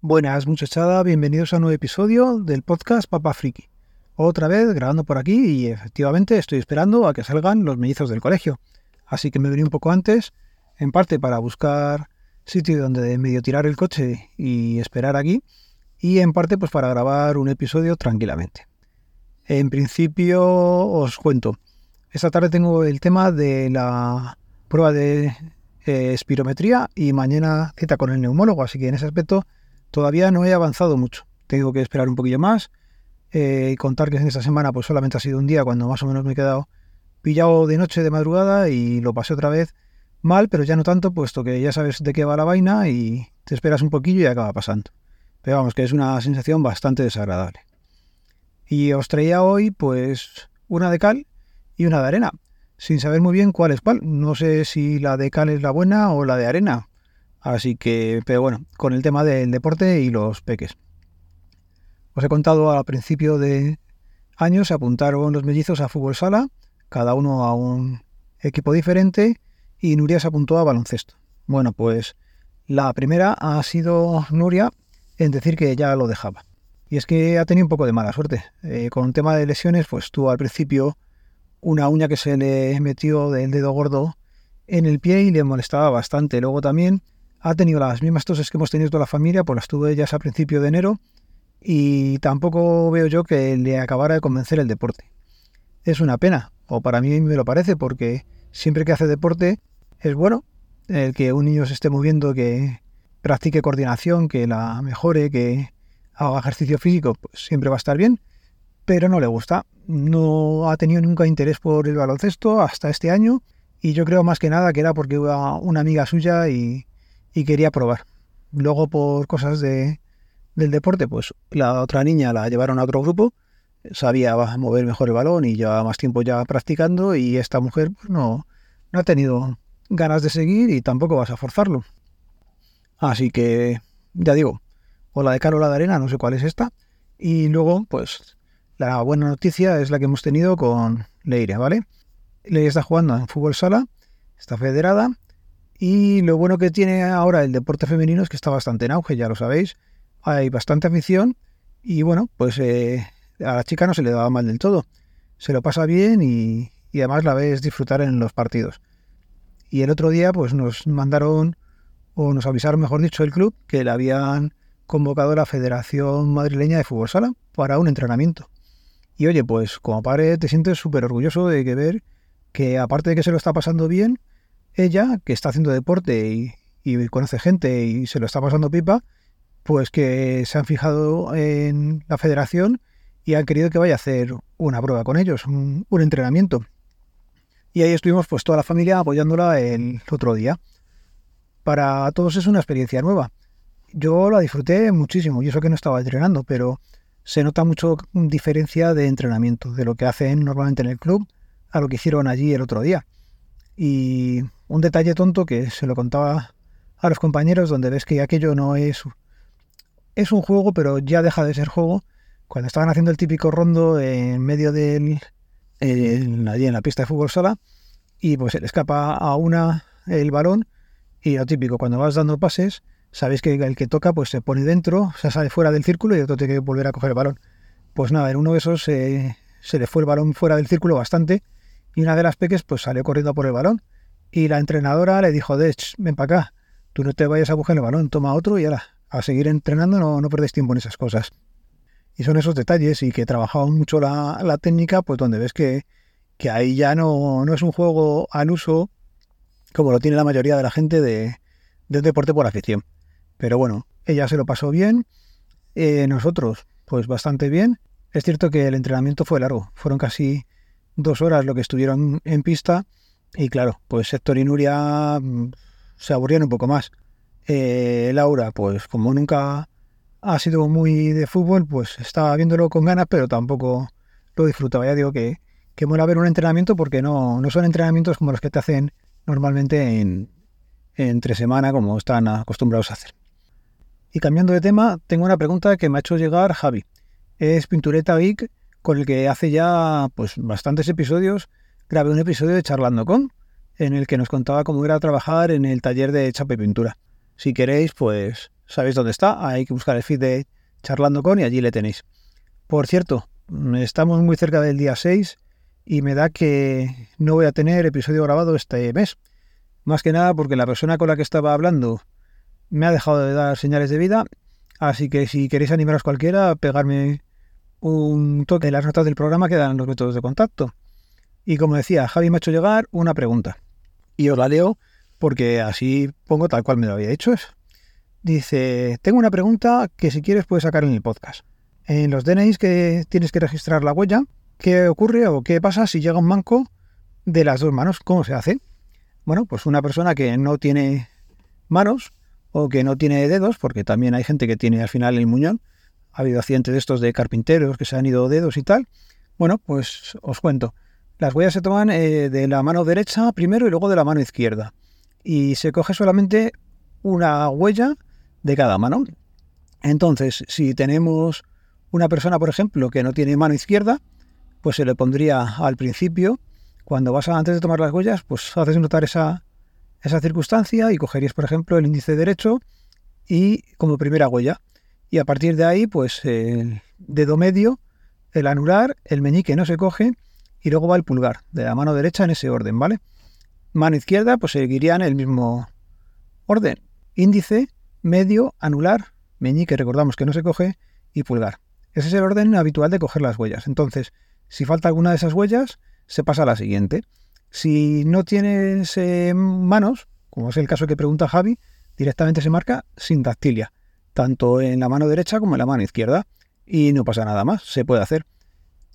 Buenas muchachada, bienvenidos a un nuevo episodio del podcast Papa Friki. Otra vez grabando por aquí y efectivamente estoy esperando a que salgan los mellizos del colegio. Así que me vení un poco antes, en parte para buscar sitio donde medio tirar el coche y esperar aquí, y en parte pues para grabar un episodio tranquilamente. En principio os cuento, esta tarde tengo el tema de la prueba de eh, espirometría y mañana cita con el neumólogo, así que en ese aspecto Todavía no he avanzado mucho. Tengo que esperar un poquillo más. Eh, y contar que en esta semana pues solamente ha sido un día cuando más o menos me he quedado pillado de noche de madrugada y lo pasé otra vez mal, pero ya no tanto, puesto que ya sabes de qué va la vaina y te esperas un poquillo y acaba pasando. Pero vamos, que es una sensación bastante desagradable. Y os traía hoy pues una de cal y una de arena, sin saber muy bien cuál es cuál. No sé si la de cal es la buena o la de arena, Así que, pero bueno, con el tema del deporte y los peques. Os he contado al principio de año se apuntaron los mellizos a fútbol sala, cada uno a un equipo diferente, y Nuria se apuntó a baloncesto. Bueno, pues la primera ha sido Nuria en decir que ya lo dejaba. Y es que ha tenido un poco de mala suerte. Eh, con el tema de lesiones, pues tuvo al principio una uña que se le metió del dedo gordo en el pie y le molestaba bastante. Luego también ha tenido las mismas toses que hemos tenido toda la familia, pues las tuve ellas a principio de enero y tampoco veo yo que le acabara de convencer el deporte. Es una pena, o para mí me lo parece, porque siempre que hace deporte es bueno el que un niño se esté moviendo, que practique coordinación, que la mejore, que haga ejercicio físico, pues siempre va a estar bien, pero no le gusta. No ha tenido nunca interés por el baloncesto hasta este año y yo creo más que nada que era porque iba una amiga suya y y quería probar. Luego por cosas de, del deporte, pues la otra niña la llevaron a otro grupo, sabía mover mejor el balón y llevaba más tiempo ya practicando y esta mujer pues, no, no ha tenido ganas de seguir y tampoco vas a forzarlo. Así que, ya digo, o la de Caro la de Arena, no sé cuál es esta. Y luego, pues, la buena noticia es la que hemos tenido con Leire, ¿vale? Leire está jugando en fútbol sala, está federada y lo bueno que tiene ahora el deporte femenino es que está bastante en auge, ya lo sabéis. Hay bastante afición y bueno, pues eh, a la chica no se le daba mal del todo. Se lo pasa bien y, además la ves disfrutar en los partidos. Y el otro día pues nos mandaron, o nos avisaron mejor dicho el club, que le habían convocado a la Federación Madrileña de Fútbol Sala para un entrenamiento. Y oye, pues como padre te sientes súper orgulloso de que ver que aparte de que se lo está pasando bien, ella, que está haciendo deporte y, conoce gente y se lo está pasando pipa, pues que se han fijado en la federación y han querido que vaya a hacer una prueba con ellos, un, entrenamiento. Y ahí estuvimos pues toda la familia apoyándola el otro día. Para todos es una experiencia nueva. Yo la disfruté muchísimo y eso que no estaba entrenando, pero se nota mucho diferencia de entrenamiento, de lo que hacen normalmente en el club a lo que hicieron allí el otro día. Y un detalle tonto que se lo contaba a los compañeros, donde ves que aquello no es. Es un juego, pero ya deja de ser juego. Cuando estaban haciendo el típico rondo en medio del. allí en la pista de fútbol sala, y pues se le escapa a una el balón, y lo típico, cuando vas dando pases, sabéis que el que toca pues se pone dentro, o sea, sale fuera del círculo y otro tiene que volver a coger el balón. Pues nada, en uno de esos se le fue el balón fuera del círculo bastante y una de las peques pues salió corriendo por el balón y la entrenadora le dijo, Dech, ven para acá, tú no te vayas a buscar el balón, toma otro y ahora a seguir entrenando, no, no tiempo en esas cosas. Y son esos detalles y que trabajaban mucho la, la técnica, pues donde ves que, que ahí ya no, no, es un juego al uso como lo tiene la mayoría de la gente de, del deporte por afición. Pero bueno, ella se lo pasó bien, eh, nosotros pues bastante bien. Es cierto que el entrenamiento fue largo, fueron casi dos horas lo que estuvieron en pista y claro, pues Héctor y Nuria mm, se aburrieron un poco más. Eh, Laura, pues como nunca ha sido muy de fútbol, pues estaba viéndolo con ganas, pero tampoco lo disfrutaba. Ya digo que, que mola ver un entrenamiento porque no, no son entrenamientos como los que te hacen normalmente en, entre semana, como están acostumbrados a hacer. Y cambiando de tema, tengo una pregunta que me ha hecho llegar Javi. Es Pintureta Vic con el que hace ya pues bastantes episodios grabé un episodio de Charlando con, en el que nos contaba cómo era trabajar en el taller de chapa y pintura. Si queréis, pues sabéis dónde está, hay que buscar el feed de Charlando con y allí le tenéis. Por cierto, estamos muy cerca del día 6 y me da que no voy a tener episodio grabado este mes. Más que nada porque la persona con la que estaba hablando me ha dejado de dar señales de vida, así que si queréis animaros cualquiera, pegarme un toque en las notas del programa que dan los métodos de contacto. Y como decía, Javi me ha hecho llegar una pregunta. Y os la leo porque así pongo tal cual me lo había dicho. Dice, tengo una pregunta que si quieres puedes sacar en el podcast. En los DNIs que tienes que registrar la huella, ¿qué ocurre o qué pasa si llega un manco de las dos manos? ¿Cómo se hace? Bueno, pues una persona que no tiene manos o que no tiene dedos, porque también hay gente que tiene al final el muñón, ha habido accidentes de estos de carpinteros que se han ido dedos y tal. Bueno, pues os cuento. Las huellas se toman eh, de la mano derecha primero y luego de la mano izquierda. Y se coge solamente una huella de cada mano. Entonces, si tenemos una persona, por ejemplo, que no tiene mano izquierda, pues se le pondría al principio, cuando vas antes de tomar las huellas, pues haces notar esa, esa circunstancia y cogerías, por ejemplo, el índice derecho y como primera huella. Y a partir de ahí, pues el dedo medio, el anular, el meñique no se coge y luego va el pulgar, de la mano derecha en ese orden, ¿vale? Mano izquierda, pues seguirían el mismo orden. Índice, medio, anular, meñique, recordamos que no se coge, y pulgar. Ese es el orden habitual de coger las huellas. Entonces, si falta alguna de esas huellas, se pasa a la siguiente. Si no tienes eh, manos, como es el caso que pregunta Javi, directamente se marca sin dactilia, tanto en la mano derecha como en la mano izquierda. Y no pasa nada más, se puede hacer.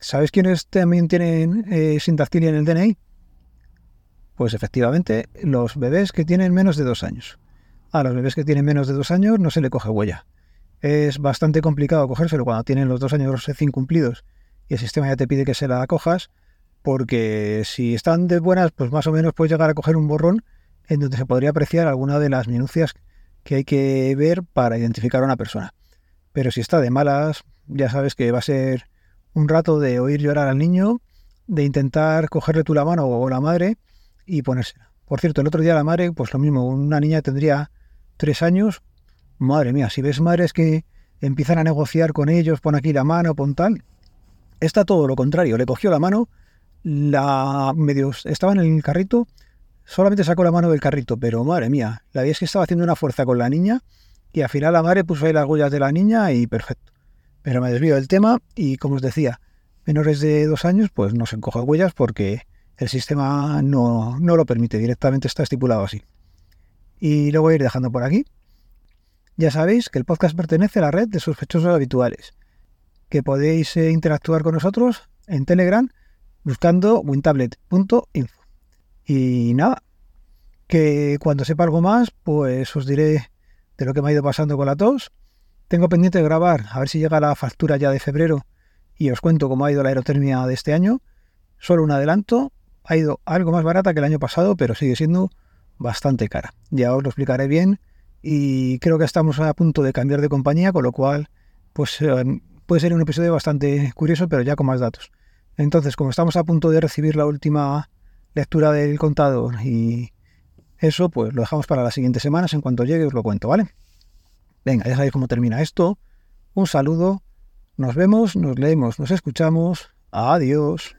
¿Sabes quiénes también tienen eh, sindactilia en el DNI? Pues efectivamente, los bebés que tienen menos de dos años. A los bebés que tienen menos de dos años no se le coge huella. Es bastante complicado cogérselo cuando tienen los dos años recién cumplidos y el sistema ya te pide que se la cojas, porque si están de buenas, pues más o menos puedes llegar a coger un borrón en donde se podría apreciar alguna de las minucias que hay que ver para identificar a una persona. Pero si está de malas, ya sabes que va a ser un rato de oír llorar al niño, de intentar cogerle tú la mano o la madre y ponérsela. Por cierto, el otro día la madre, pues lo mismo, una niña tendría tres años. Madre mía, si ves madres que empiezan a negociar con ellos, pon aquí la mano, pon tal. Está todo lo contrario, le cogió la mano, la medio estaba en el carrito, solamente sacó la mano del carrito, pero madre mía, la es que estaba haciendo una fuerza con la niña y al final la madre puso ahí las huellas de la niña y perfecto. Pero me desvío del tema y como os decía, menores de dos años pues no se encoja huellas porque el sistema no, no lo permite, directamente está estipulado así. Y lo voy a ir dejando por aquí. Ya sabéis que el podcast pertenece a la red de sospechosos habituales, que podéis eh, interactuar con nosotros en Telegram buscando wintablet.info. Y nada, que cuando sepa algo más, pues os diré de lo que me ha ido pasando con la tos tengo pendiente de grabar, a ver si llega la factura ya de febrero y os cuento cómo ha ido la aerotermia de este año. Solo un adelanto, ha ido algo más barata que el año pasado, pero sigue siendo bastante cara. Ya os lo explicaré bien y creo que estamos a punto de cambiar de compañía, con lo cual pues eh, puede ser un episodio bastante curioso, pero ya con más datos. Entonces, como estamos a punto de recibir la última lectura del contador y eso, pues lo dejamos para las siguientes semanas. En cuanto llegue os lo cuento, ¿vale? Venga, ya sabéis cómo termina esto. Un saludo. Nos vemos, nos leemos, nos escuchamos. Adiós.